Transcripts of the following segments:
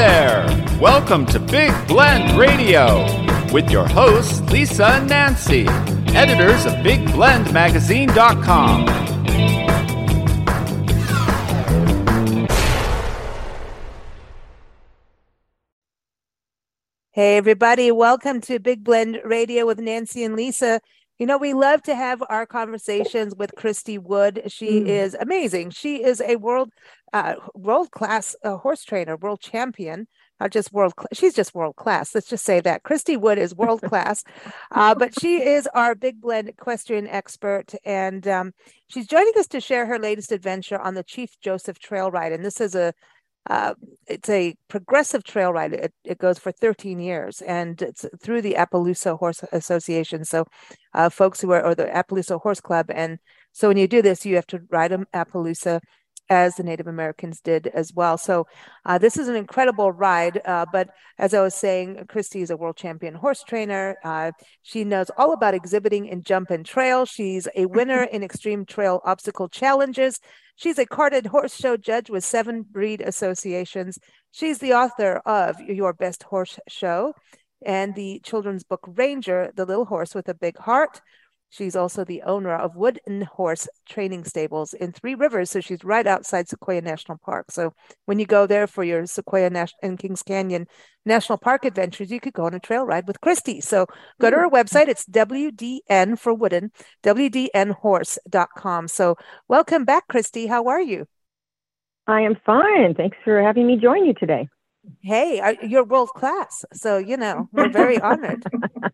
There! Welcome to Big Blend Radio with your hosts, Lisa and Nancy, editors of BigBlendMagazine.com. Hey, everybody. Welcome to Big Blend Radio with Nancy and Lisa. You know, we love to have our conversations with Christy Wood. She mm. is amazing. She is a world uh, world class uh, horse trainer, world champion, not just world. Cl- she's just world class. Let's just say that Christy Wood is world class, uh, but she is our Big Blend equestrian expert, and um, she's joining us to share her latest adventure on the Chief Joseph Trail Ride. And this is a uh, it's a progressive trail ride. It, it, goes for 13 years and it's through the Appaloosa Horse Association. So, uh, folks who are, or the Appaloosa Horse Club. And so, when you do this, you have to ride an Appaloosa as the Native Americans did as well. So uh, this is an incredible ride. Uh, but as I was saying, Christy is a world champion horse trainer. Uh, she knows all about exhibiting in jump and trail. She's a winner in extreme trail obstacle challenges. She's a carded horse show judge with seven breed associations. She's the author of Your Best Horse Show and the children's book Ranger, The Little Horse with a Big Heart. She's also the owner of Wooden Horse Training Stables in Three Rivers. So she's right outside Sequoia National Park. So when you go there for your Sequoia National and Kings Canyon National Park adventures, you could go on a trail ride with Christy. So go to hmm. her website. It's WDN for Wooden, WDNHorse.com. So welcome back, Christy. How are you? I am fine. Thanks for having me join you today. Hey, you're world class. So, you know, we're very honored.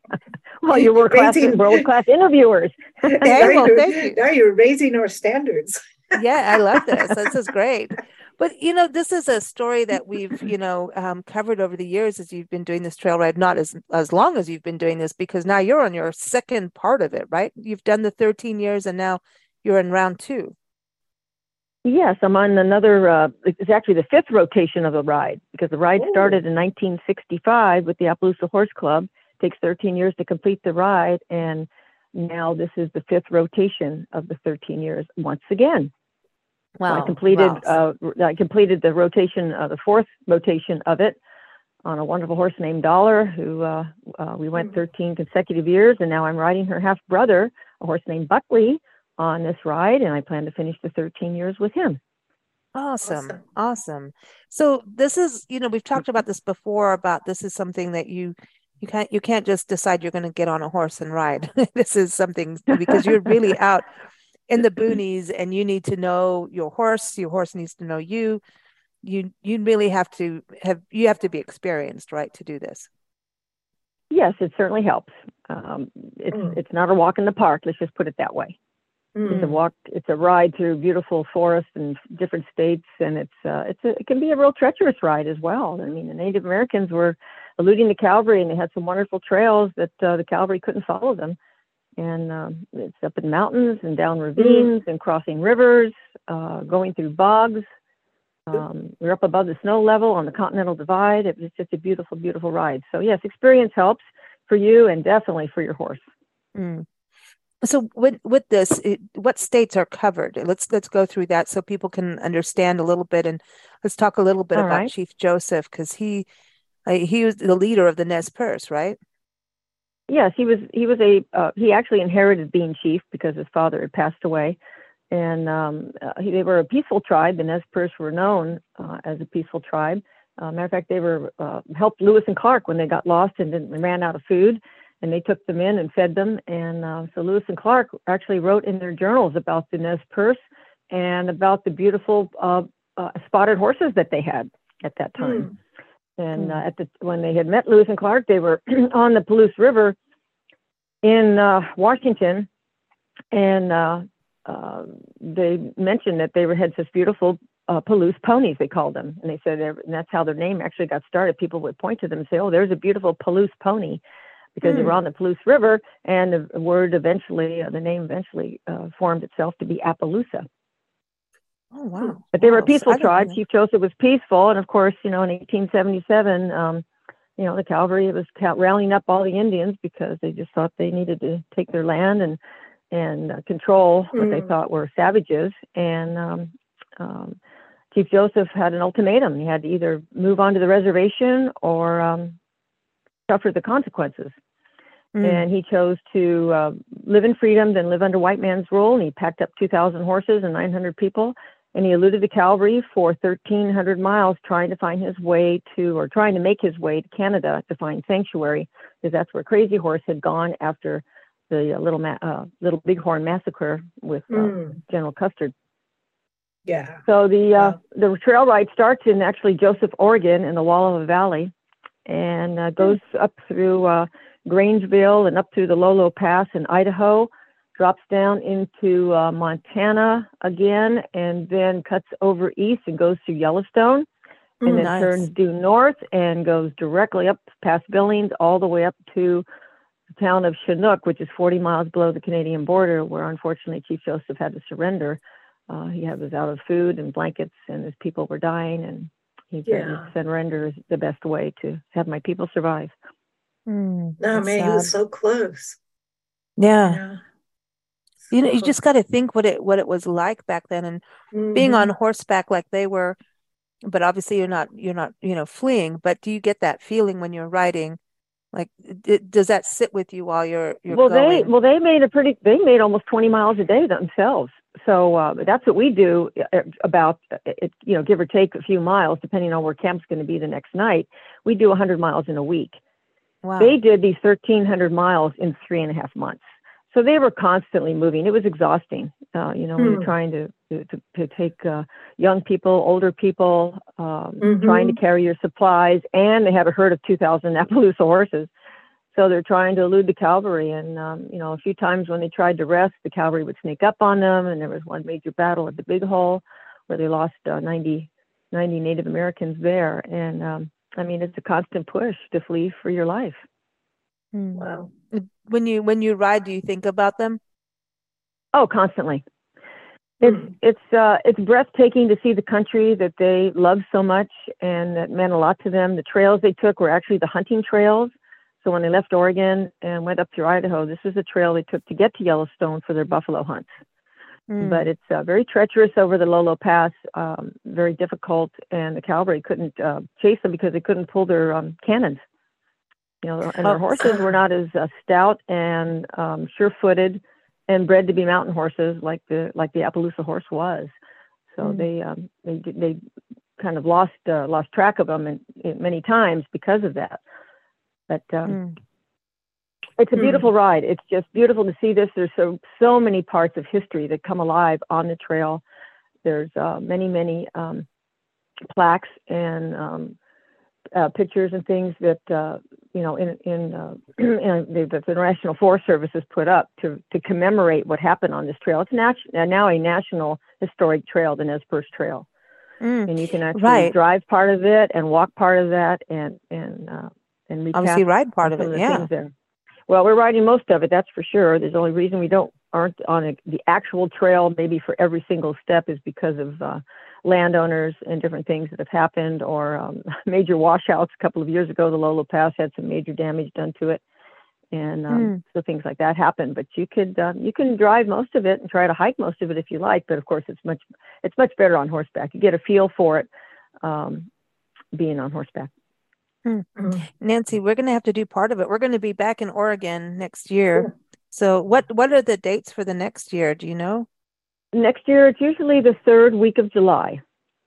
well, you're world class, world class interviewers. hey, well, thank you. Now you're raising our standards. yeah, I love this. This is great. But you know, this is a story that we've you know um, covered over the years as you've been doing this trail ride. Not as as long as you've been doing this, because now you're on your second part of it, right? You've done the 13 years, and now you're in round two. Yes, I'm on another. Uh, it's actually the fifth rotation of the ride because the ride Ooh. started in 1965 with the Appaloosa Horse Club. It takes 13 years to complete the ride, and now this is the fifth rotation of the 13 years once again. Wow! So I completed. Wow. Uh, I completed the rotation, uh, the fourth rotation of it, on a wonderful horse named Dollar, who uh, uh we went hmm. 13 consecutive years, and now I'm riding her half brother, a horse named Buckley on this ride, and I plan to finish the 13 years with him. Awesome. awesome. Awesome. So this is, you know, we've talked about this before about this is something that you you can't you can't just decide you're going to get on a horse and ride. this is something because you're really out in the boonies and you need to know your horse, your horse needs to know you. You you really have to have you have to be experienced, right, to do this. Yes, it certainly helps. Um, it's mm. it's not a walk in the park. Let's just put it that way. Mm. It's a mm. walk. It's a ride through beautiful forests and different states, and it's uh, it's a, it can be a real treacherous ride as well. I mean, the Native Americans were eluding the cavalry, and they had some wonderful trails that uh, the cavalry couldn't follow them. And um, it's up in mountains and down mm. ravines mm. and crossing rivers, uh, going through bogs. Um, we're up above the snow level on the Continental Divide. It was just a beautiful, beautiful ride. So yes, experience helps for you and definitely for your horse. Mm so with with this it, what states are covered? Let's let's go through that so people can understand a little bit and let's talk a little bit All about right. chief joseph because he uh, he was the leader of the nez perce right? Yes he was he was a uh, he actually inherited being chief because his father had passed away. And um, uh, he, they were a peaceful tribe. The nez perce were known uh, as a peaceful tribe. Uh, matter of fact they were uh, helped lewis and clark when they got lost and, and ran out of food and they took them in and fed them. And uh, so Lewis and Clark actually wrote in their journals about the Nez Perce and about the beautiful uh, uh, spotted horses that they had at that time. Mm. And uh, at the when they had met Lewis and Clark, they were on the Palouse River in uh, Washington, and uh, uh, they mentioned that they had such beautiful uh, Palouse ponies, they called them. And they said, and that's how their name actually got started. People would point to them and say, oh, there's a beautiful Palouse pony because mm. they were hmm. on the Palouse River. And the word eventually, uh, the name eventually uh, formed itself to be Appaloosa. Oh, wow. But they were a peaceful so tribe. Chief Joseph was peaceful. And of course, you know, in 1877, um, you know, the cavalry was rallying up all the Indians because they just thought they needed to take their land and and uh, control what mm. they hmm. thought were savages. And um, um, Chief Joseph had an ultimatum. He had to either move on to the reservation or um, suffer the consequences. Mm. And he chose to uh, live in freedom, then live under white man's rule. And he packed up 2,000 horses and 900 people. And he eluded the cavalry for 1,300 miles, trying to find his way to, or trying to make his way to Canada to find sanctuary, because that's where Crazy Horse had gone after the uh, little ma- uh, little Bighorn massacre with uh, mm. General Custer. Yeah. So the uh, the trail ride starts in actually Joseph, Oregon, in the Wallowa Valley, and uh, goes up through uh, Grangeville and up through the Lolo Pass in Idaho, drops down into uh, Montana again, and then cuts over east and goes through Yellowstone, and mm, then nice. turns due north and goes directly up past Billings all the way up to the town of Chinook, which is 40 miles below the Canadian border, where unfortunately Chief Joseph had to surrender uh, he had was out of food and blankets, and his people were dying. And he yeah. said, "Surrender is the best way to have my people survive." Mm, no, man, sad. he was so close. Yeah. yeah. You know, you just got to think what it what it was like back then, and mm-hmm. being on horseback like they were. But obviously, you're not you're not you know fleeing. But do you get that feeling when you're riding? Like, it, does that sit with you while you're you're well? Going? They well they made a pretty they made almost twenty miles a day themselves so uh, that's what we do uh, about uh, it, you know give or take a few miles depending on where camp's going to be the next night we do 100 miles in a week wow. they did these 1300 miles in three and a half months so they were constantly moving it was exhausting uh, you know hmm. we were trying to to, to take uh, young people older people um, mm-hmm. trying to carry your supplies and they have a herd of 2000 appaloosa horses so they're trying to elude the cavalry. And, um, you know, a few times when they tried to rest, the cavalry would sneak up on them. And there was one major battle at the Big Hole where they lost uh, 90, 90 Native Americans there. And, um, I mean, it's a constant push to flee for your life. Hmm. Wow. When you when you ride, do you think about them? Oh, constantly. It's hmm. it's uh, it's breathtaking to see the country that they love so much and that meant a lot to them. The trails they took were actually the hunting trails so when they left Oregon and went up through Idaho, this is the trail they took to get to Yellowstone for their buffalo hunts. Mm. But it's uh, very treacherous over the Lolo Pass, um, very difficult, and the cavalry couldn't uh, chase them because they couldn't pull their um, cannons. You know, and their oh. horses were not as uh, stout and um, sure-footed and bred to be mountain horses like the like the Appaloosa horse was. So mm. they um, they they kind of lost uh, lost track of them and, in many times because of that. But um, mm. It's a beautiful mm. ride. It's just beautiful to see this. There's so so many parts of history that come alive on the trail. There's uh, many many um, plaques and um, uh, pictures and things that uh, you know in in, uh, in the, the National Forest Service has put up to to commemorate what happened on this trail. It's nat- now a national historic trail, the Nez Perce Trail, mm. and you can actually right. drive part of it and walk part of that, and and uh, and obviously ride part of it. Yeah. Well, we're riding most of it. That's for sure. There's only reason we don't aren't on a, the actual trail, maybe for every single step, is because of uh, landowners and different things that have happened, or um, major washouts. A couple of years ago, the Lolo Pass had some major damage done to it, and um, mm. so things like that happen. But you could uh, you can drive most of it and try to hike most of it if you like. But of course, it's much it's much better on horseback. You get a feel for it um, being on horseback. Hmm. Mm. Nancy, we're going to have to do part of it. We're going to be back in Oregon next year. So, what what are the dates for the next year? Do you know? Next year, it's usually the third week of July,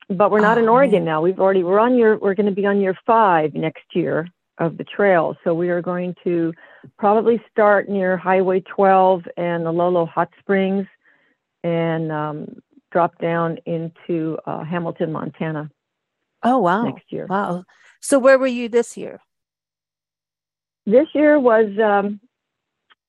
but we're not oh, in Oregon man. now. We've already we're on year we're going to be on year five next year of the trail. So we are going to probably start near Highway 12 and the Lolo Hot Springs, and um, drop down into uh, Hamilton, Montana. Oh wow! Next year. Wow. So where were you this year? This year was um,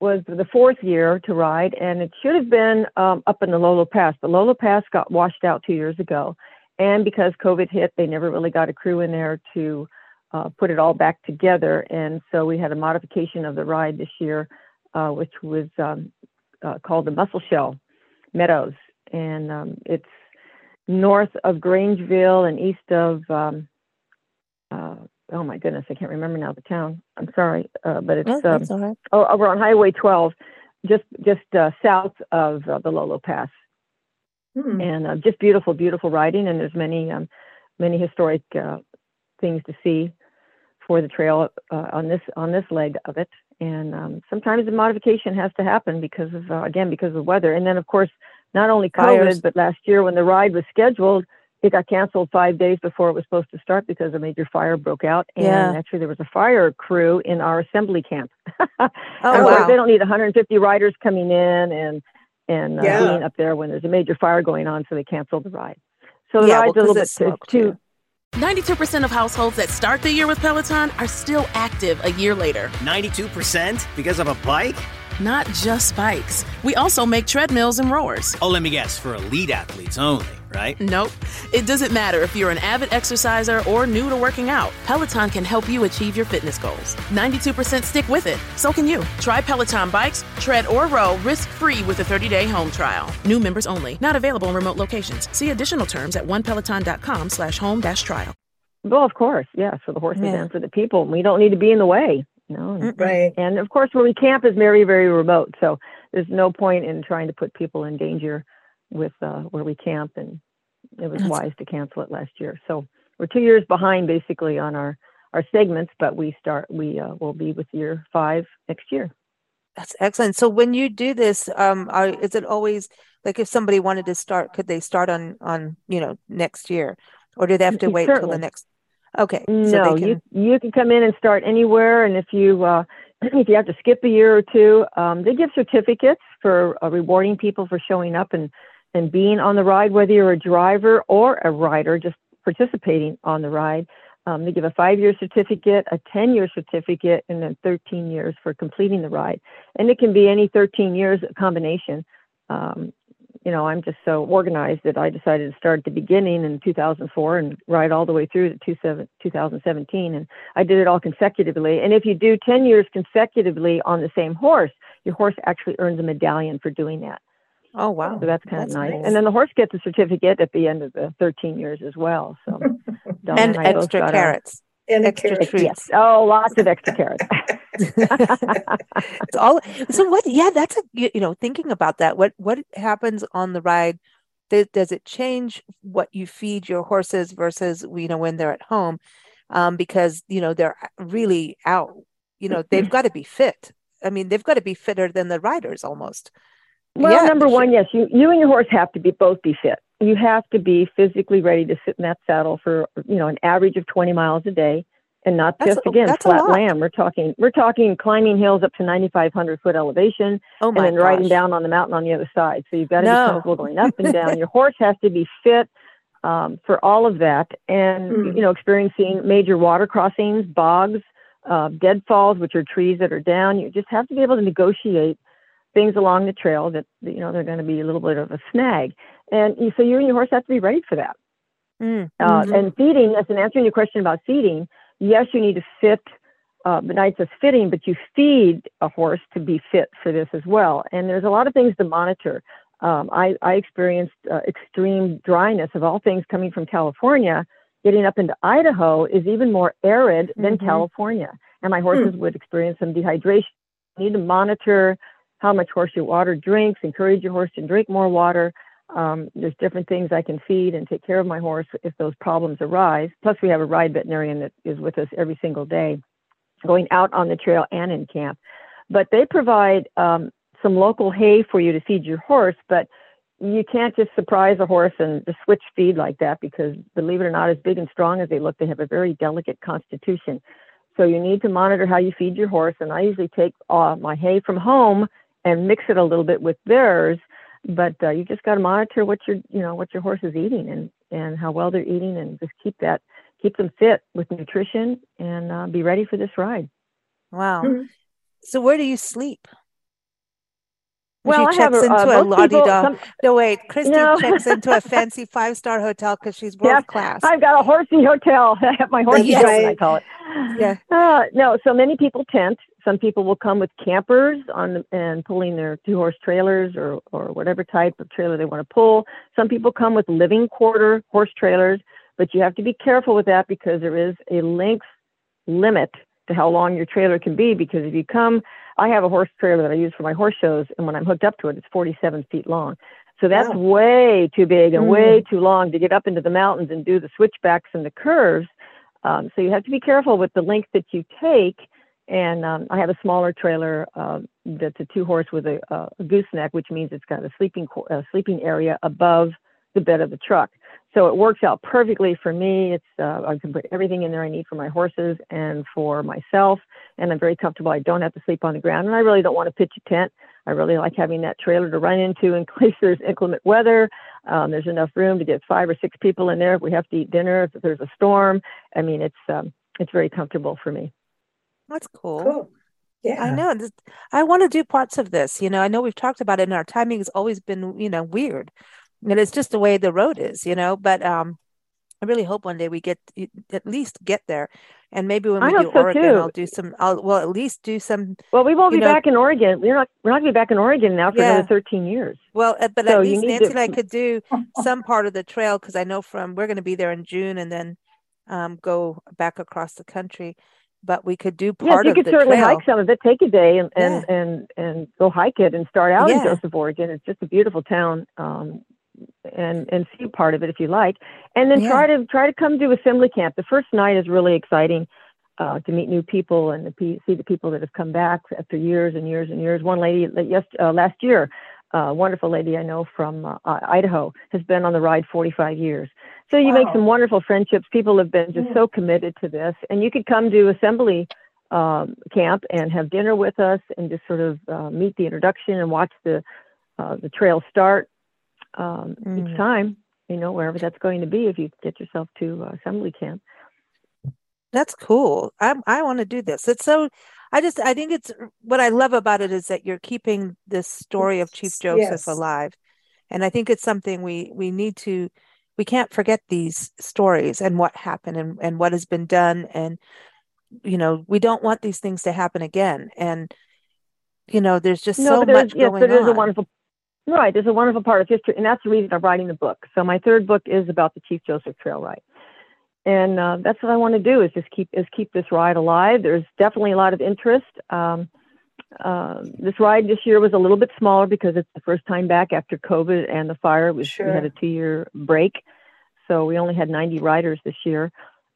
was the fourth year to ride, and it should have been um, up in the Lolo Pass. The Lolo Pass got washed out two years ago, and because COVID hit, they never really got a crew in there to uh, put it all back together. And so we had a modification of the ride this year, uh, which was um, uh, called the Musselshell Meadows, and um, it's north of Grangeville and east of um, uh, oh my goodness, I can't remember now the town. I'm sorry, uh, but it's oh, um, right. oh, over on Highway 12, just just uh, south of uh, the Lolo Pass, hmm. and uh, just beautiful, beautiful riding. And there's many um, many historic uh, things to see for the trail uh, on this on this leg of it. And um, sometimes the modification has to happen because of again because of weather. And then of course not only COVID, but last year when the ride was scheduled it got canceled five days before it was supposed to start because a major fire broke out. And yeah. actually, there was a fire crew in our assembly camp. oh, wow. They don't need 150 riders coming in and and uh, yeah. being up there when there's a major fire going on, so they canceled the ride. So the yeah, ride's well, a little bit too. 92% of households that start the year with Peloton are still active a year later. 92% because of a bike? Not just bikes. We also make treadmills and rowers. Oh, let me guess, for elite athletes only right? Nope. It doesn't matter if you're an avid exerciser or new to working out. Peloton can help you achieve your fitness goals. 92% stick with it. So can you. Try Peloton bikes, tread, or row risk-free with a 30-day home trial. New members only. Not available in remote locations. See additional terms at onepeloton.com slash home dash trial. Well, of course, yeah, for the horses yeah. and for the people. We don't need to be in the way. You know? Right. And of course, where we camp is very, very remote. So there's no point in trying to put people in danger with uh, where we camp, and it was That's... wise to cancel it last year. So we're two years behind basically on our our segments, but we start we uh, will be with year five next year. That's excellent. So when you do this, um, are, is it always like if somebody wanted to start, could they start on on you know next year, or do they have to wait till the next? Okay. No, so can... you you can come in and start anywhere, and if you uh, if you have to skip a year or two, um, they give certificates for uh, rewarding people for showing up and and being on the ride, whether you're a driver or a rider, just participating on the ride. Um, they give a five year certificate, a 10 year certificate, and then 13 years for completing the ride. And it can be any 13 years combination. Um, you know, I'm just so organized that I decided to start at the beginning in 2004 and ride all the way through to 2017. And I did it all consecutively. And if you do 10 years consecutively on the same horse, your horse actually earns a medallion for doing that. Oh wow! So that's kind of nice. nice. And then the horse gets a certificate at the end of the 13 years as well. So and, and extra carrots. And extra treats. Yes. Oh, lots of extra carrots. it's all so what yeah that's a you know thinking about that what what happens on the ride does, does it change what you feed your horses versus you know when they're at home um, because you know they're really out you know they've got to be fit i mean they've got to be fitter than the riders almost well, yeah, number one, yes, you you and your horse have to be both be fit. You have to be physically ready to sit in that saddle for you know an average of 20 miles a day, and not that's just again flat land. We're talking we're talking climbing hills up to 9,500 foot elevation, oh and then gosh. riding down on the mountain on the other side. So you've got to no. be comfortable going up and down. your horse has to be fit um, for all of that, and mm. you know experiencing major water crossings, bogs, uh, deadfalls, which are trees that are down. You just have to be able to negotiate things along the trail that you know they're going to be a little bit of a snag, and so you and your horse have to be ready for that. Mm, uh, mm-hmm. and feeding, as an answering your question about feeding, yes, you need to fit. Uh, besides just fitting, but you feed a horse to be fit for this as well. And there's a lot of things to monitor. Um, I, I, experienced uh, extreme dryness of all things coming from California. Getting up into Idaho is even more arid than mm-hmm. California, and my horses mm. would experience some dehydration. You need to monitor how much horse your water drinks, encourage your horse to drink more water. Um, there's different things I can feed and take care of my horse if those problems arise. Plus, we have a ride veterinarian that is with us every single day, going out on the trail and in camp. But they provide um, some local hay for you to feed your horse, but you can't just surprise a horse and just switch feed like that because, believe it or not, as big and strong as they look, they have a very delicate constitution. So you need to monitor how you feed your horse. And I usually take uh, my hay from home and mix it a little bit with theirs. But uh, you just got to monitor what your you know what your horse is eating and and how well they're eating, and just keep that keep them fit with nutrition and uh, be ready for this ride. Wow. Mm-hmm. So where do you sleep? Well, she checks a, into uh, a lottie dog. No, wait, Christy no. checks into a fancy five star hotel because she's world yeah, class. I've got a horsey hotel. I have my horsey yes. hotel, I call it. Yeah. Uh, no, so many people tent. Some people will come with campers on and pulling their two horse trailers or or whatever type of trailer they want to pull. Some people come with living quarter horse trailers, but you have to be careful with that because there is a length limit to how long your trailer can be. Because if you come I have a horse trailer that I use for my horse shows, and when I'm hooked up to it, it's 47 feet long. So that's wow. way too big and mm. way too long to get up into the mountains and do the switchbacks and the curves. Um, so you have to be careful with the length that you take. And um, I have a smaller trailer uh, that's a two horse with a, a, gooseneck, which means it's got a sleeping a sleeping area above the bed of the truck. So it works out perfectly for me. It's uh, I can put everything in there I need for my horses and for myself, and I'm very comfortable. I don't have to sleep on the ground, and I really don't want to pitch a tent. I really like having that trailer to run into in case there's inclement weather. Um, there's enough room to get five or six people in there if we have to eat dinner. If there's a storm, I mean, it's um, it's very comfortable for me. That's cool. Cool. Yeah. I know. I want to do parts of this. You know, I know we've talked about it and our timing has always been, you know, weird and it's just the way the road is, you know. But um, I really hope one day we get at least get there, and maybe when we do so Oregon, too. I'll do some. I'll well at least do some. Well, we won't be know, back in Oregon. We're not. We're not going to be back in Oregon now for yeah. another thirteen years. Well, uh, but so at least Nancy to... and I could do some part of the trail because I know from we're going to be there in June and then um, go back across the country. But we could do part yes, you could certainly trail. hike some of it. Take a day and and, yeah. and and go hike it and start out yeah. in Joseph, Oregon. It's just a beautiful town. Um, and and see part of it if you like, and then yeah. try to try to come to assembly camp. The first night is really exciting uh, to meet new people and to see the people that have come back after years and years and years. One lady yes uh, last year, a wonderful lady I know from uh, Idaho has been on the ride 45 years. So you wow. make some wonderful friendships. People have been just so committed to this, and you could come to assembly um, camp and have dinner with us and just sort of uh, meet the introduction and watch the uh, the trail start um, mm. each time, you know, wherever that's going to be if you get yourself to uh, assembly camp. That's cool. I I want to do this. It's so I just I think it's what I love about it is that you're keeping this story of Chief Joseph yes. alive. And I think it's something we we need to we can't forget these stories and what happened and, and what has been done and you know we don't want these things to happen again and you know there's just no, so much yes, going there's on. a wonderful Right, there's a wonderful part of history, and that's the reason I'm writing the book. So my third book is about the Chief Joseph Trail Ride, and uh, that's what I want to do is just keep is keep this ride alive. There's definitely a lot of interest. Um, uh, this ride this year was a little bit smaller because it's the first time back after COVID and the fire. Was, sure. We had a two-year break, so we only had 90 riders this year,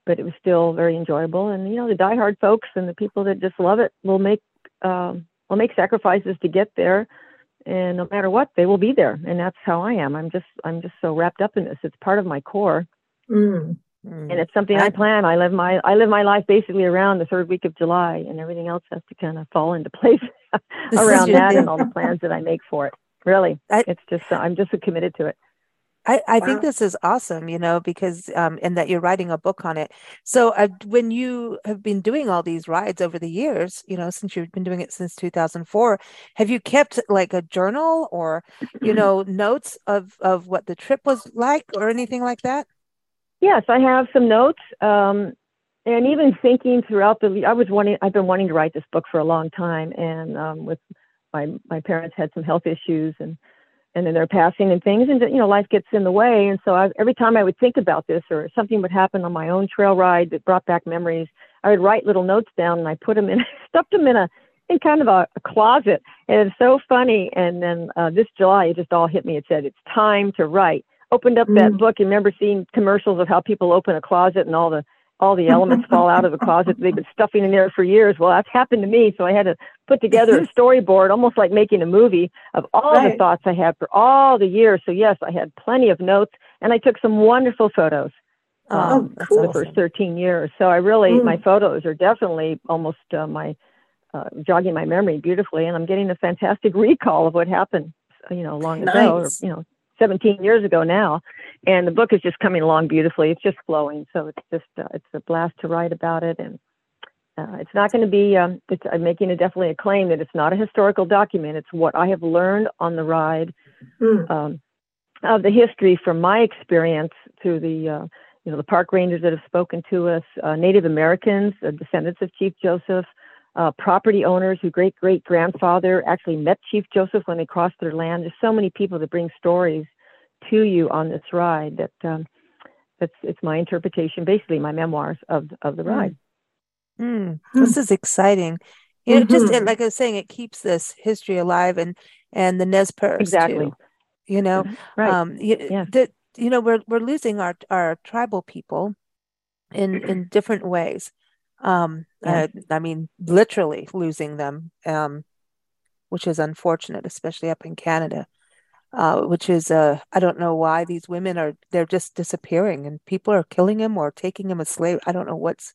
but it was still very enjoyable. And you know, the diehard folks and the people that just love it will make um, will make sacrifices to get there and no matter what they will be there and that's how i am i'm just i'm just so wrapped up in this it's part of my core mm. And it's something I, I, plan i live my i live my life basically around the third week of july and everything else has to kind of fall into place around that and all the plans that i make for it really I, it's just i'm just committed to it I, I wow. think this is awesome, you know, because um, and that you're writing a book on it. So uh, when you have been doing all these rides over the years, you know, since you've been doing it since 2004, have you kept like a journal or, you know, notes of of what the trip was like or anything like that? Yes, I have some notes. Um, and even thinking throughout the, I was wanting, I've been wanting to write this book for a long time, and um, with my my parents had some health issues and and then they're passing and things and you know life gets in the way and so I, every time i would think about this or something would happen on my own trail ride that brought back memories i would write little notes down and i put them in stuffed them in a in kind of a, a closet and it's so funny and then uh, this july it just all hit me it said it's time to write opened up mm. that book and remember seeing commercials of how people open a closet and all the all the elements fall out of the closet they've been stuffing in there for years. Well, that's happened to me. So I had to put together a storyboard, almost like making a movie of all right. the thoughts I had for all the years. So yes, I had plenty of notes and I took some wonderful photos. Oh, um, cool. the first 13 years. So I really, mm. my photos are definitely almost uh, my, uh, jogging my memory beautifully. And I'm getting a fantastic recall of what happened, you know, long nice. ago, or, you know, 17 years ago now and the book is just coming along beautifully it's just flowing so it's just uh, it's a blast to write about it and Uh, it's not going to be. Um, it's, I'm making a definitely a claim that it's not a historical document. It's what I have learned on the ride mm. um, of the history from my experience through the uh, you know the park rangers that have spoken to us, uh, Native Americans, uh, descendants of Chief Joseph, uh, property owners whose great great grandfather actually met Chief Joseph when they crossed their land. There's so many people that bring stories to you on this ride that um, that's it's my interpretation, basically my memoirs of of the hmm. ride. Mm. Mm. This is exciting. You know, mm-hmm. just like I was saying, it keeps this history alive, and and the Nez Perce exactly. Too, you know, mm-hmm. right? Um, yeah. The, you know, we're we're losing our our tribal people in in different ways. Um, yeah. uh, I mean, literally losing them, um, which is unfortunate, especially up in Canada uh, which is uh, I don't know why these women are they're just disappearing and people are killing them or taking them as slave. I don't know what's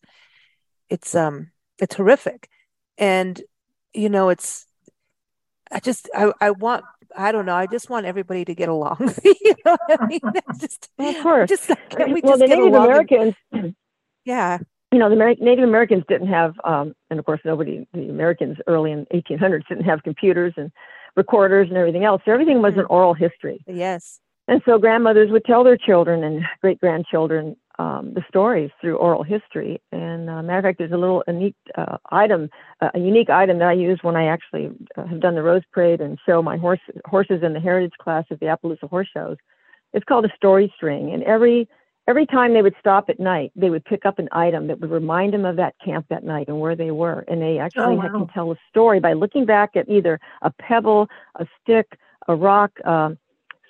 it's um it's horrific, and you know it's I just I I want I don't know I just want everybody to get along. you know I mean? just of course. Just can we well, just the Native Americans. And, yeah. You know, the Native Americans didn't have, um, and of course, nobody, the Americans early in 1800s didn't have computers and recorders and everything else. So everything was an mm-hmm. oral history. Yes. And so grandmothers would tell their children and great grandchildren um, the stories through oral history. And uh, matter of fact, there's a little unique uh, item, uh, a unique item that I use when I actually uh, have done the Rose Parade and show my horse, horses in the heritage class at the Appaloosa Horse Shows. It's called a story string, and every every time they would stop at night, they would pick up an item that would remind them of that camp that night and where they were. And they actually oh, wow. can tell a story by looking back at either a pebble, a stick, a rock, um,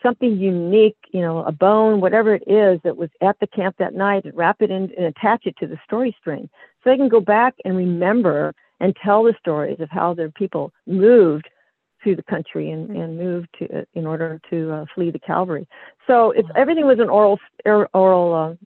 something unique, you know, a bone, whatever it is that was at the camp that night, and wrap it in and attach it to the story string. So they can go back and remember and tell the stories of how their people moved through the country and, and moved to in order to uh, flee the cavalry. So it's everything was an oral oral uh,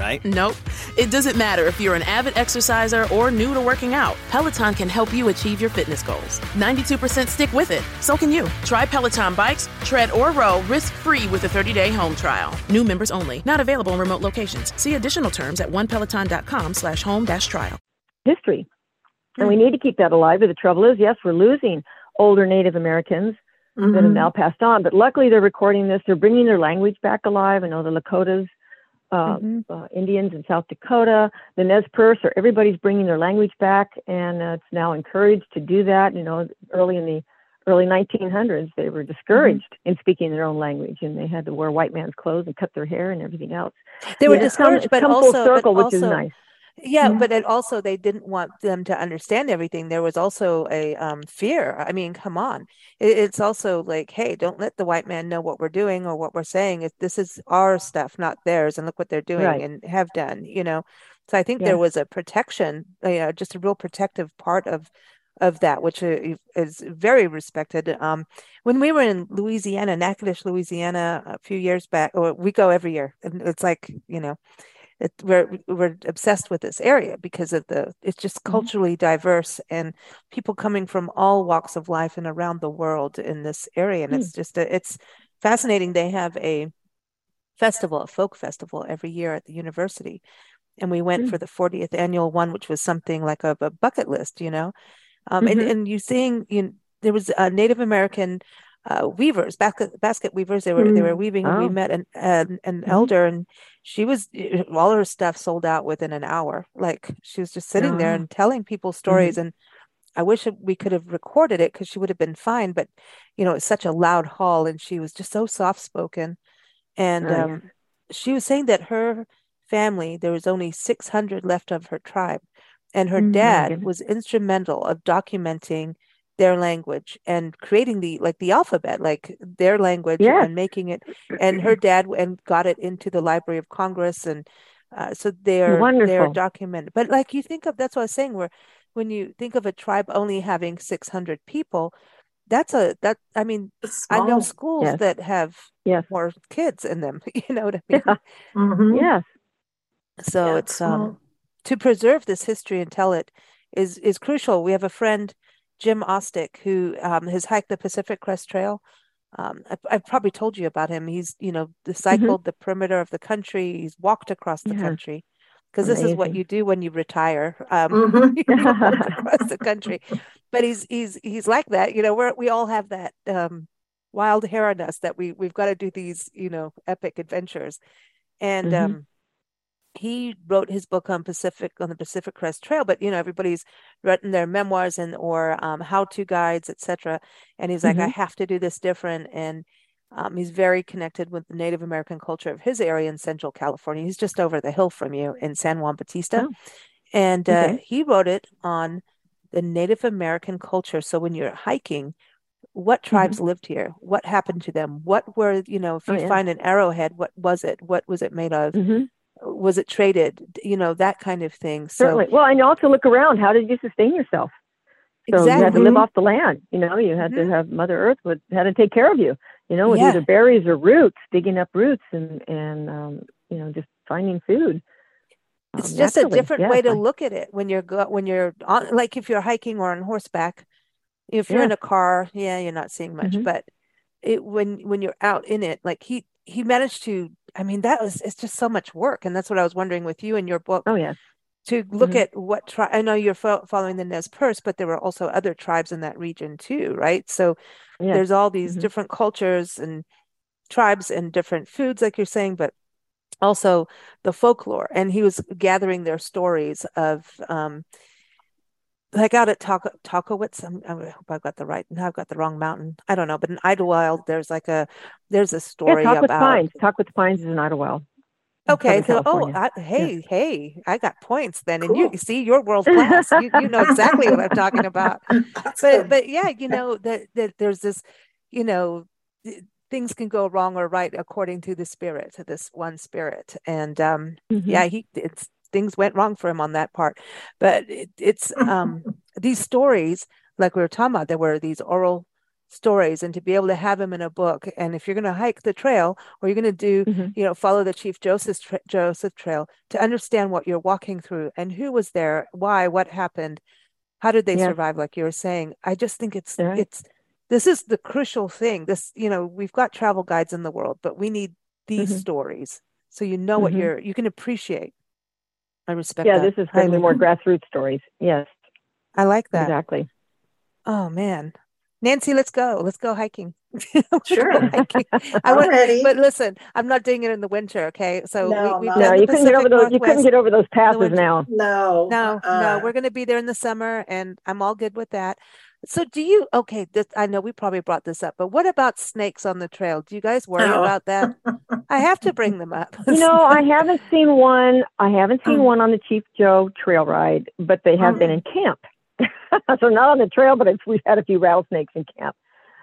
right? Nope. It doesn't matter if you're an avid exerciser or new to working out. Peloton can help you achieve your fitness goals. 92% stick with it. So can you. Try Peloton bikes, tread or row risk-free with a 30-day home trial. New members only. Not available in remote locations. See additional terms at onepeloton.com slash home dash trial. History. And we hmm. need to keep that alive. But the trouble is, yes, we're losing older Native Americans mm-hmm. that have now passed on. But luckily, they're recording this. They're bringing their language back alive. I know the Lakotas, uh, mm-hmm. uh, Indians in South Dakota, the Nez Perce, or everybody's bringing their language back, and uh, it's now encouraged to do that. You know, early in the early 1900s, they were discouraged mm-hmm. in speaking their own language, and they had to wear white man's clothes and cut their hair and everything else. They were discouraged, come, but also, circle, but which is nice. Yeah, mm-hmm. but it also they didn't want them to understand everything. There was also a um, fear. I mean, come on. It, it's also like, hey, don't let the white man know what we're doing or what we're saying. If this is our stuff, not theirs, and look what they're doing right. and have done. You know, so I think yeah. there was a protection, you know, just a real protective part of of that, which uh, is very respected. Um, when we were in Louisiana, Natchitoches, Louisiana, a few years back, or we go every year, and it's like you know it, we're we're obsessed with this area because of the it's just mm-hmm. culturally diverse and people coming from all walks of life and around the world in this area and mm. it's just a, it's fascinating they have a festival a folk festival every year at the university and we went mm. for the 40th annual one which was something like a, a bucket list you know um, mm-hmm. and, and you seeing you know, there was a native american uh, weavers, basket, basket weavers. They were mm. they were mm. weaving. Oh. we met an an, an mm-hmm. elder, and she was all her stuff sold out within an hour. Like she was just sitting oh. there and telling people stories. Mm. And I wish we could have recorded it because she would have been fine. But you know, it's such a loud hall, and she was just so soft spoken. And oh, um, yeah. she was saying that her family there was only six hundred left of her tribe, and her mm, dad was instrumental of documenting their language and creating the like the alphabet like their language Yes. and making it and her dad and got it into the library of congress and uh, so they're they're documented but like you think of that's what i was saying where when you think of a tribe only having 600 people that's a that i mean It's i know small. schools Yes. that have Yes. more kids in them you know what i mean Yeah. Mhm. Yes. so Yeah, it's um small. to preserve this history and tell it is is crucial. We have a friend, Jim Ostick, who um, has hiked the Pacific Crest Trail. Um, I, I've probably told you about him. He's you know cycled the perimeter of the country. He's walked across the Yeah. country because this is what you do when you retire. Um, Mhm. you across the country. But he's he's he's like that. You know, we're we all have that um, wild hair on us that we we've got to do these you know epic adventures. And Mhm. um, he wrote his book on Pacific on the Pacific Crest Trail, but you know everybody's written their memoirs and or um, how-to guides, etc. And he's like, I have to do this different, and um, he's very connected with the Native American culture of his area in Central California. He's just over the hill from you in San Juan Bautista, Oh, and uh, okay. he wrote it on the Native American culture. So when you're hiking, what tribes lived here? What happened to them? What were you know? If Oh, you yeah. find an arrowhead, what was it? What was it made of? hmm was it traded you know that kind of thing so Certainly. Well, and you also look around. How did you sustain yourself? So you had to live off the land. You know, you had Mhm. to have Mother Earth would had to take care of you. You know, with Yeah. either berries or roots, digging up roots and and um, you know just finding food. it's um, just a different Yes, way to look at it when you're go- when you're on like if you're hiking or on horseback if you're in a car yeah you're not seeing much Mhm. but it when when you're out in it like he he managed to i mean that was it's just so much work and that's what i was wondering with you in your book Oh yes. to look Mhm. at what tribe i know you're fo- following the nez perce but there were also other tribes in that region too right so Yes. there's all these Mhm. different cultures and tribes and different foods like you're saying but also the folklore and he was gathering their stories of um like out at Taka, Takowitz, I'm, I hope I've got the right. Now I've got the wrong mountain. I don't know, but in Idyllwild, there's like a there's a Yeah, story Talk with about. Pines. Tahquitz Pines is in Idyllwild. Okay, so oh, I, hey, hey, I got points then, and you see, you're world class. You, you know exactly what I'm talking about. But but yeah, you know that that there's this, you know, things can go wrong or right according to the spirit, to this one spirit, and um, Mhm. yeah, he it's things went wrong for him on that part, but it, it's um these stories like we were talking about, there were these oral stories, and to be able to have them in a book, and if you're going to hike the trail or you're going to do Mhm. you know follow the Chief Joseph tra- Joseph Trail to understand what you're walking through and who was there, why, what happened, how did they Yes. survive, like you were saying. I just think it's Right. it's this is the crucial thing. This you know we've got travel guides in the world, but we need these Mhm. stories so you know what Mhm. you're you can appreciate. I respect Yeah, that this is for the highly. more grassroots stories. Yes, I like that. exactly. Oh man. Nancy, let's go. Let's go hiking. Let's go Sure. hiking. I I'm went, ready. but listen, I'm not doing it in the winter, okay? So No, we, we've no. done you couldn't get over Pacific those. You couldn't get over those passes now. no. No, no, uh-uh. we're going to be there in the summer, and I'm all good with that. So, do you? Okay, this, I know we probably brought this up, but what about snakes on the trail? Do you guys worry No. about that? I have to bring them up. You know, I haven't seen one. I haven't seen Oh. one on the Chief Joe trail ride, but they have been Oh. in camp. so not on the trail, but it's, we've had a few rattlesnakes in camp.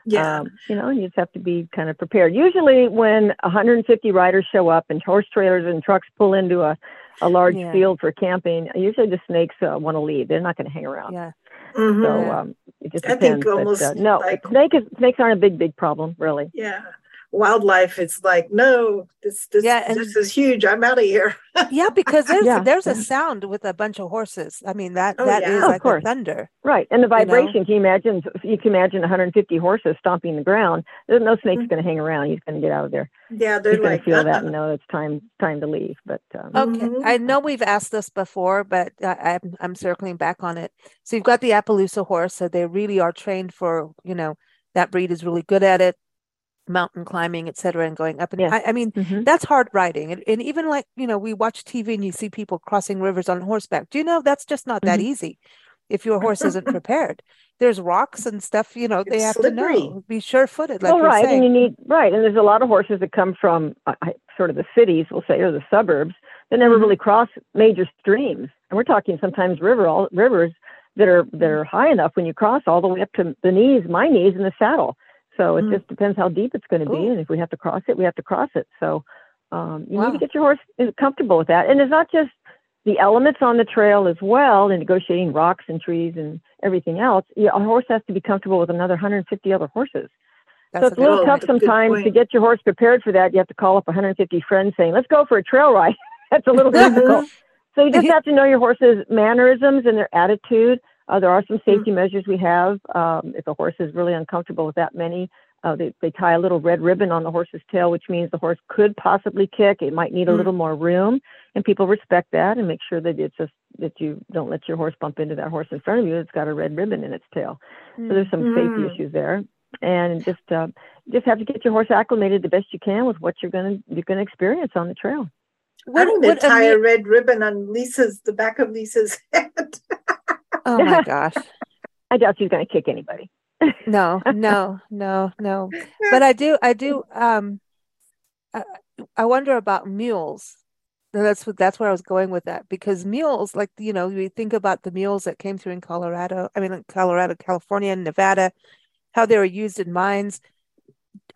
yeah. Um, you know, you just have to be kind of prepared. Usually, when 150 riders show up and horse trailers and trucks pull into a, a large Yeah. field for camping, usually the snakes uh, want to leave. They're not going to hang around. yeah, Mhm. So um, it just I think depends. but, uh, no, like- snake is, snakes aren't a big, big problem, really. yeah. Wildlife, it's like, no, this this Yeah, and- this is huge. I'm out of here. yeah, because there's Yeah, there's a sound with a bunch of horses. I mean that Oh, that is yeah. Oh, of like a course. thunder. Right, and the know? vibration. Can you imagine? You can imagine 150 horses stomping the ground. There's no snake's Mhm. going to hang around. He's going to get out of there. Yeah, they're He's going like, to feel that uh-uh. and know it's time time to leave. But um, Okay, Mhm. I know we've asked this before, but I, I'm I'm circling back on it. So you've got the Appaloosa horse, so they really are trained for, you know, that breed is really good at it, mountain climbing, et cetera, and going up. And Yeah. I, I mean, mhm. that's hard riding, and, and even like you know, we watch TV and you see people crossing rivers on horseback. Do you know that's just not that Mhm. easy if your horse isn't prepared. There's rocks and stuff, you know, they have slippery. to know. Be sure-footed, like well, right, saying. and you need right, and there's a lot of horses that come from uh, sort of the cities, we'll say, or the suburbs that never Mhm. really cross major streams. And we're talking sometimes river all rivers that are that are high enough when you cross all the way up to the knees, my knees in the saddle. So it Mm. just depends how deep it's going to be, Ooh. and if we have to cross it, we have to cross it. So um, you need to get your horse comfortable with that, and it's not just the elements on the trail as well, and negotiating rocks and trees and everything else. Yeah, a horse has to be comfortable with another 150 other horses. That's so it's a little tough that's a good sometimes to get your horse prepared for that. You have to call up 150 friends saying, "Let's go for a trail ride." That's a little difficult. So you just have to know your horse's mannerisms and their attitude. Uh, there are some safety measures we have. Um, if a horse is really uncomfortable with that many, uh, they, they tie a little red ribbon on the horse's tail, which means the horse could possibly kick. It might need a Mm. little more room, and people respect that and make sure that it's just that you don't let your horse bump into that horse in front of you that's got a red ribbon in its tail. So there's some Mm. safety issues there, and just uh, just have to get your horse acclimated the best you can with what you're gonna you're gonna experience on the trail. Why don't they what tie a amu- red ribbon on Lisa's the back of Lisa's head? Oh my gosh. I doubt she's gonna kick anybody. No, no, no, no. But I do, I do. Um, I, I wonder about mules. That's what that's where I was going with that because mules, like you know, you think about the mules that came through in Colorado. I mean, in Colorado, California, and Nevada, how they were used in mines.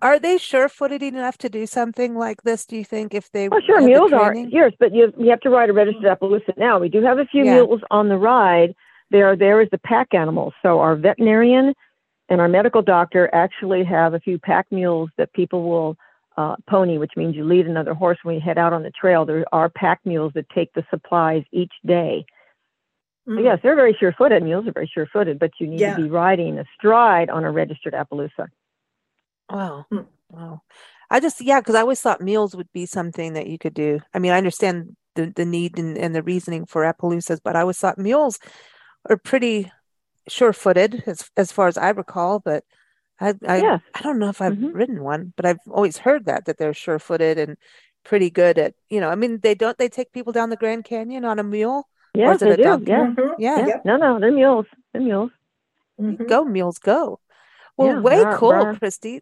Are they sure-footed enough to do something like this? Do you think if they Well, sure, mules are yours, but you you have to ride a registered Appaloosa now. We do have a few Yeah. mules on the ride. They are there as the pack animals. So our veterinarian and our medical doctor actually have a few pack mules that people will uh, pony, which means you lead another horse when you head out on the trail. There are pack mules that take the supplies each day. So Mm. yes, they're very sure-footed. Mules are very sure-footed, but you need Yeah. to be riding astride on a registered Appaloosa. Wow. Hmm. Wow. I just, yeah, because I always thought mules would be something that you could do. I mean, I understand the, the need and, and the reasoning for Appaloosas, but I always thought mules are pretty sure-footed as as far as I recall. But I I, Yes. I don't know if I've Mhm. ridden one, but I've always heard that that they're sure-footed and pretty good at, you know, I mean, they don't they take people down the Grand Canyon on a mule? Yes, is it they a do. donkey? Yeah. Mhm. Yeah. yeah. No, no, they're mules. They're mules. Mhm. Go, mules, go. Well, Yeah, way brr, cool, brr. Christy.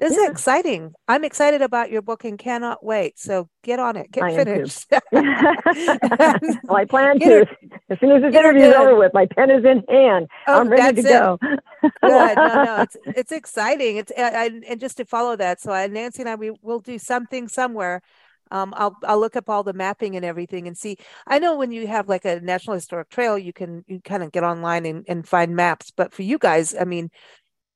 This is exciting. I'm excited about your book and cannot wait. So get on it. Get I finished. well, I plan Get to. As soon as this get interview is over with, my pen is in hand. Oh, I'm ready to it. go. Good. No, no, it's it's exciting. It's I, I, and just to follow that. So I, Nancy and I, we will do something somewhere. Um, I'll I'll look up all the mapping and everything and see. I know when you have like a national historic trail, you can you kind of get online and, and find maps. But for you guys, I mean,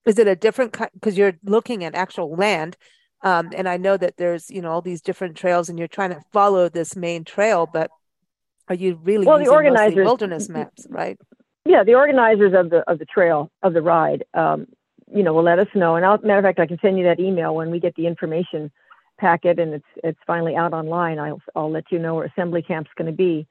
is it a different kind? Because you're looking at actual land. Um, and I know that there's you know all these different trails, and you're trying to follow this main trail, but are you really Well, the organizers- wilderness maps, right? yeah, the organizers of the of the trail of the ride, um, you know, will let us know. And I'll, matter of fact, I can send you that email when we get the information packet and it's it's finally out online. I'll I'll let you know where assembly camp's going to be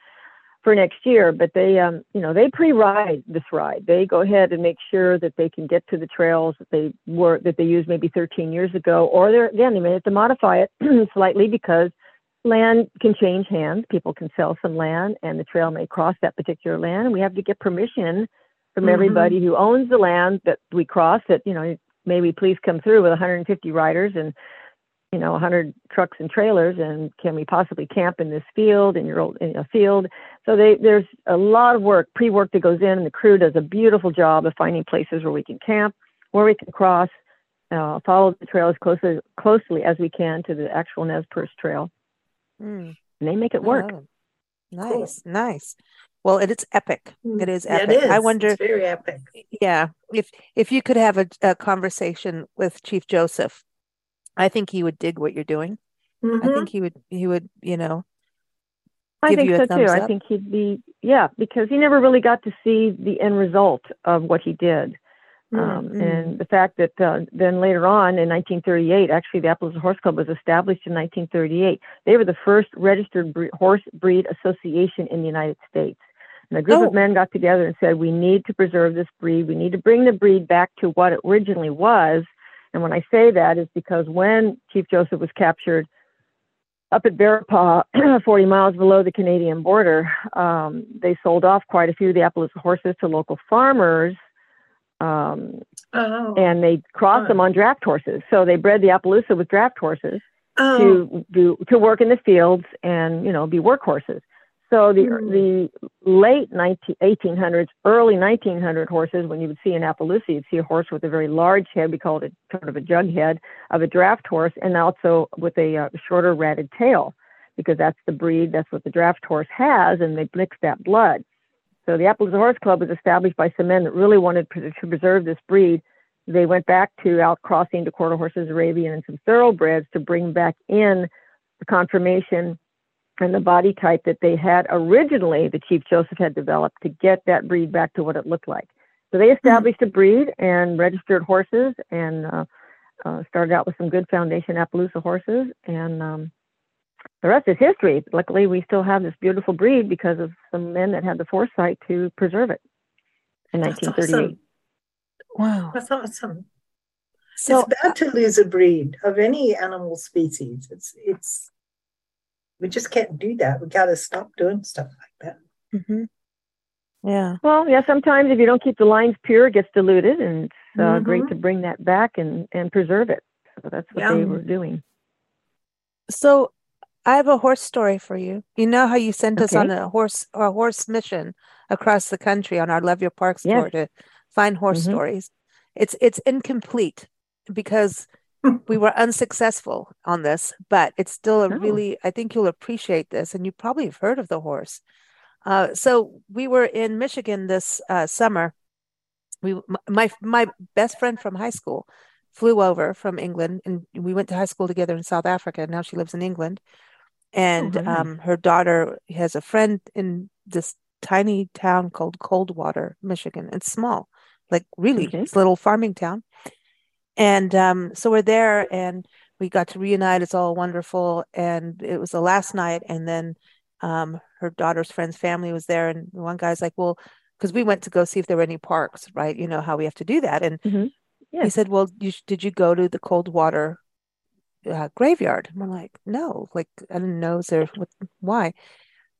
for next year. But they, um, you know, they pre-ride this ride. They go ahead and make sure that they can get to the trails that they were that they used maybe 13 years ago, or they're again they may have to modify it slightly because land can change hands. People can sell some land, and the trail may cross that particular land, and we have to get permission from Mhm. everybody who owns the land that we cross. That you know, may we please come through with 150 riders and you know 100 trucks and trailers, and can we possibly camp in this field in your old in a field? So they, there's a lot of work, pre-work that goes in, and the crew does a beautiful job of finding places where we can camp, where we can cross, uh, follow the trail as closely closely as we can to the actual Nez Perce Trail, Mm. and they make it work. Oh, nice, nice. Well, it, it is epic. It is Mm, Yeah, epic. it is. I wonder, It's very epic. yeah, if if you could have a, a conversation with Chief Joseph, I think he would dig what you're doing. I Mhm. think he would he would, you know, I think so too. thumbs I think he'd be yeah, because he never really got to see the end result of what he did. Um, Mm. And the fact that uh, then later on in 1938, actually the Appaloosa Horse Club was established in 1938. They were the first registered bre- horse breed association in the United States. And a group Oh. of men got together and said, we need to preserve this breed. We need to bring the breed back to what it originally was. And when I say that is because when Chief Joseph was captured up at Bearpaw, 40 miles below the Canadian border, um, they sold off quite a few of the Appaloosa horses to local farmers. Um, Oh. and they crossed Fun. them on draft horses. So they bred the Appaloosa with draft horses oh. to do to work in the fields and you know be workhorses. So the Hmm. the late 19, 1800s, early 1900 horses, when you would see in Appaloosa, you'd see a horse with a very large head. We called it sort of a jug head of a draft horse, and also with a uh, shorter ratted tail, because that's the breed, that's what the draft horse has, and they mix that blood. So the Appaloosa Horse Club was established by some men that really wanted to preserve this breed. They went back to outcrossing to quarter horses, Arabian, and some thoroughbreds to bring back in the conformation and the body type that they had originally, the Chief Joseph had developed to get that breed back to what it looked like. So they established a breed and registered horses and uh, uh, started out with some good foundation Appaloosa horses. And um, the rest is history. Luckily, we still have this beautiful breed because of some men that had the foresight to preserve it in That's 1938. awesome. Wow. That's awesome. So it's bad to lose a breed of any animal species. It's it's we just can't do that. We got to stop doing stuff like that. hmm Yeah. Well, yeah, sometimes if you don't keep the lines pure, it gets diluted, and it's uh, great Mhm. to bring that back and, and preserve it. So that's what they were doing. So I have a horse story for you. You know how you sent us on a horse a horse mission across the country on our Love Your Parks Yes. tour to find horse Mhm. stories. It's it's incomplete because we were unsuccessful on this, but it's still a Oh. really I think you'll appreciate this, and you probably have heard of the horse. Uh, so we were in Michigan this uh, summer. We my my best friend from high school flew over from England, and we went to high school together in South Africa. Now she lives in England, and very nice. um, her daughter has a friend in this tiny town called Coldwater, Michigan. It's small, like really, Okay. it's a little farming town. And um, so we're there, and we got to reunite. It's all wonderful, and it was the last night, and then um, her daughter's friend's family was there, and one guy's like, "Well," because we went to go see if there were any parks, right? You know how we have to do that, and Mhm. he said, "Well, you sh- did you go to the Coldwater uh, graveyard?" And I'm like, "No, like I didn't know. Is there what, why?"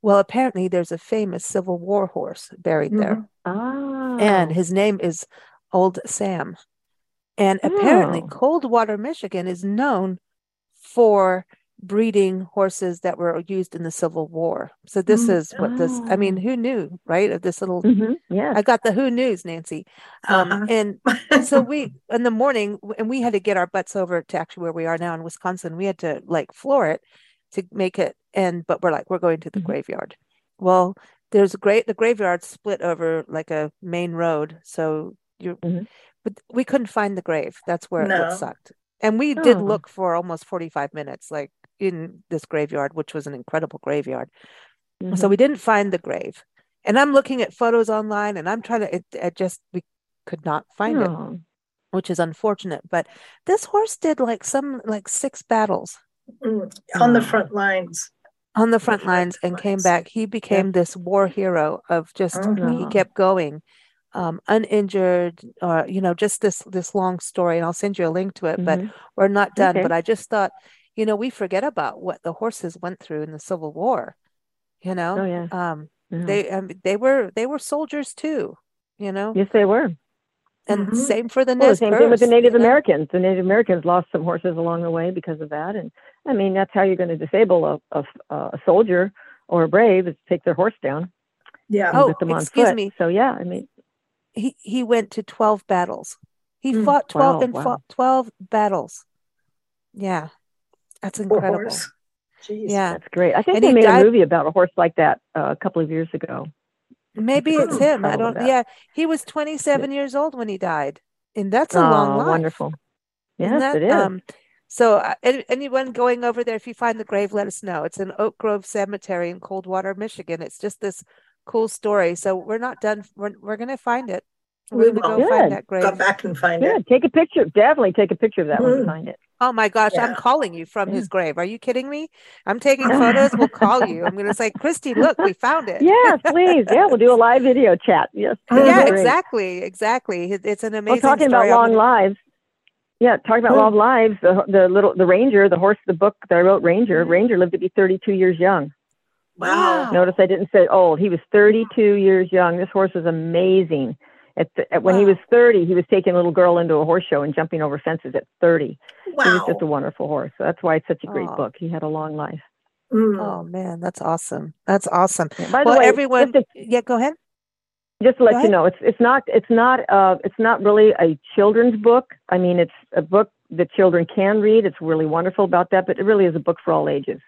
Well, apparently there's a famous Civil War horse buried there, Ah. and his name is Old Sam. And apparently, Oh. Coldwater, Michigan is known for breeding horses that were used in the Civil War. So this Mm. is what this, I mean, who knew, right? Of this little, hmm Yes. I got the who news, Nancy. Um, Uh-huh. and so we in the morning and we had to get our butts over to actually where we are now in Wisconsin. We had to like floor it to make it and but we're like we're going to the Mhm. graveyard. Well, there's a great the graveyard split over like a main road. So you're Mhm. but we couldn't find the grave. That's where No. what sucked. And we did Oh. look for almost 45 minutes like in this graveyard, which was an incredible graveyard. So Mhm. we didn't find the grave. And I'm looking at photos online and I'm trying to it, it just we could not find it Oh. which is unfortunate. But this horse did like some like six battles Mm, on the front lines. on the The front front lines and came back. He became this war hero of just he Mhm. kept going, um, uninjured, or you know, just this this long story. And I'll send you a link to it. But Mhm. we're not done. Okay. But I just thought, you know, we forget about what the horses went through in the Civil War. You know, Oh, yeah. um, Yeah. they um, they were they were soldiers too. You know, Yes, they were. and Mhm. same for the Well, the Nez same thing with the Native you know? Americans. The Native Americans lost some horses along the way because of that. And I mean, that's how you're going to disable a, a, a soldier or a brave is take their horse down Yeah. Oh, get them on excuse foot. me. So yeah, I mean, he he went to 12 battles. He Mm, fought 12 wow, and wow. fought 12 battles. Yeah. That's incredible. Jeez. Yeah. that's great. I think And they made died- a movie about a horse like that uh, a couple of years ago. Maybe it's him. I don't yeah. He was 27 years old when he died. And that's a oh, long life. wonderful. Yes, that, it is. Um, so uh, anyone going over there, if you find the grave, let us know. It's in Oak Grove Cemetery in Coldwater, Michigan. It's just this cool story. So we're not done. We're, we're going to find it. We're going to go will. find that grave. Go back and find yeah, it. take a picture. Definitely take a picture of that when you Mm. find it. Oh my gosh, I'm calling you from Yeah. his grave. Are you kidding me? I'm taking photos. We'll call you. I'm going to say, Christy, look, we found it. Yeah, please. Yeah, we'll do a live video chat. Yes. that'd Yeah, great. exactly. Exactly. It's an amazing Well, amazing talking about story. I'm long gonna- lives. Yeah, talking about Hmm. long lives. The the little the ranger, the horse, the book that I wrote, Ranger. Mhm. Ranger lived to be 32 years young. Wow. Notice I didn't say old. He was 32 years young. This horse was amazing. At, the, at when he was 30, he was taking a little girl into a horse show and jumping over fences at 30. Wow. He was just a wonderful horse. So that's why it's such a great Aw. book. He had a long life. Mm. Oh man, that's awesome. That's awesome. By the well, way, everyone, to, yeah, go ahead. just to Go let ahead. you know, it's it's not it's not uh it's not really a children's book. I mean, it's a book that children can read. It's really wonderful about that, but it really is a book for all ages.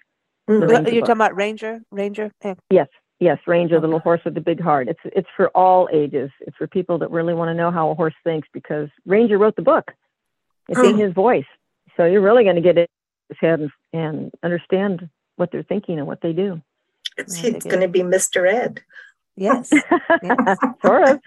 You're talking about Ranger, Ranger. Yes, yes, Ranger, the little horse with the big heart. It's it's for all ages. It's for people that really want to know how a horse thinks because Ranger wrote the book. It's in Hmm. his voice, so you're really going to get in his head and, and understand what they're thinking and what they do. It's, it's going to be Mr. Ed. Yes. Yes. sort of.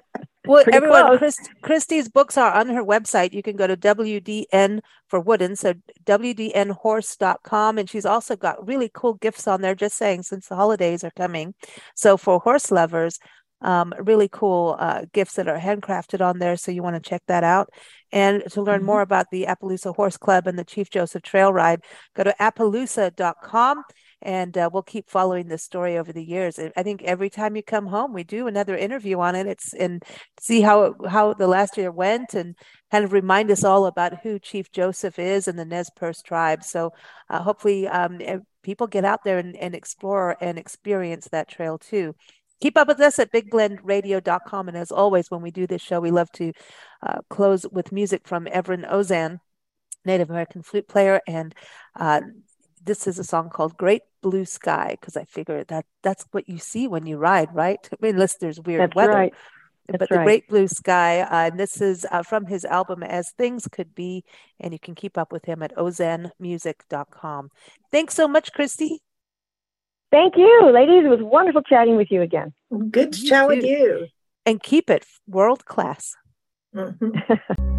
Well, everyone, close. Chris, Christy's books are on her website. You can go to WDN for Wooden, so WDNhorse.com. And she's also got really cool gifts on there, just saying, since the holidays are coming. So for horse lovers, um, really cool uh, gifts that are handcrafted on there. So you want to check that out. And to learn Mhm. more about the Appaloosa Horse Club and the Chief Joseph Trail Ride, go to appaloosa.com and uh, we'll keep following this story over the years. I think every time you come home, we do another interview on it. It's and see how how the last year went and kind of remind us all about who Chief Joseph is and the Nez Perce tribe. So uh, hopefully, um, people get out there and, and explore and experience that trail too. Keep up with us at bigblendradio.com. And as always, when we do this show, we love to uh, close with music from Everin Ozan, Native American flute player. And uh, this is a song called Great Blue Sky because I figure that that's what you see when you ride, right? I mean, unless there's weird That's weather. right. but That's the. Great Blue Sky, uh, and this is uh, from his album As Things Could Be, and you can keep up with him at ozanmusic.com. Thanks so much, Christy. Thank you, ladies. It was wonderful chatting with you again. Good to You chat with you. And keep it world class. Mhm.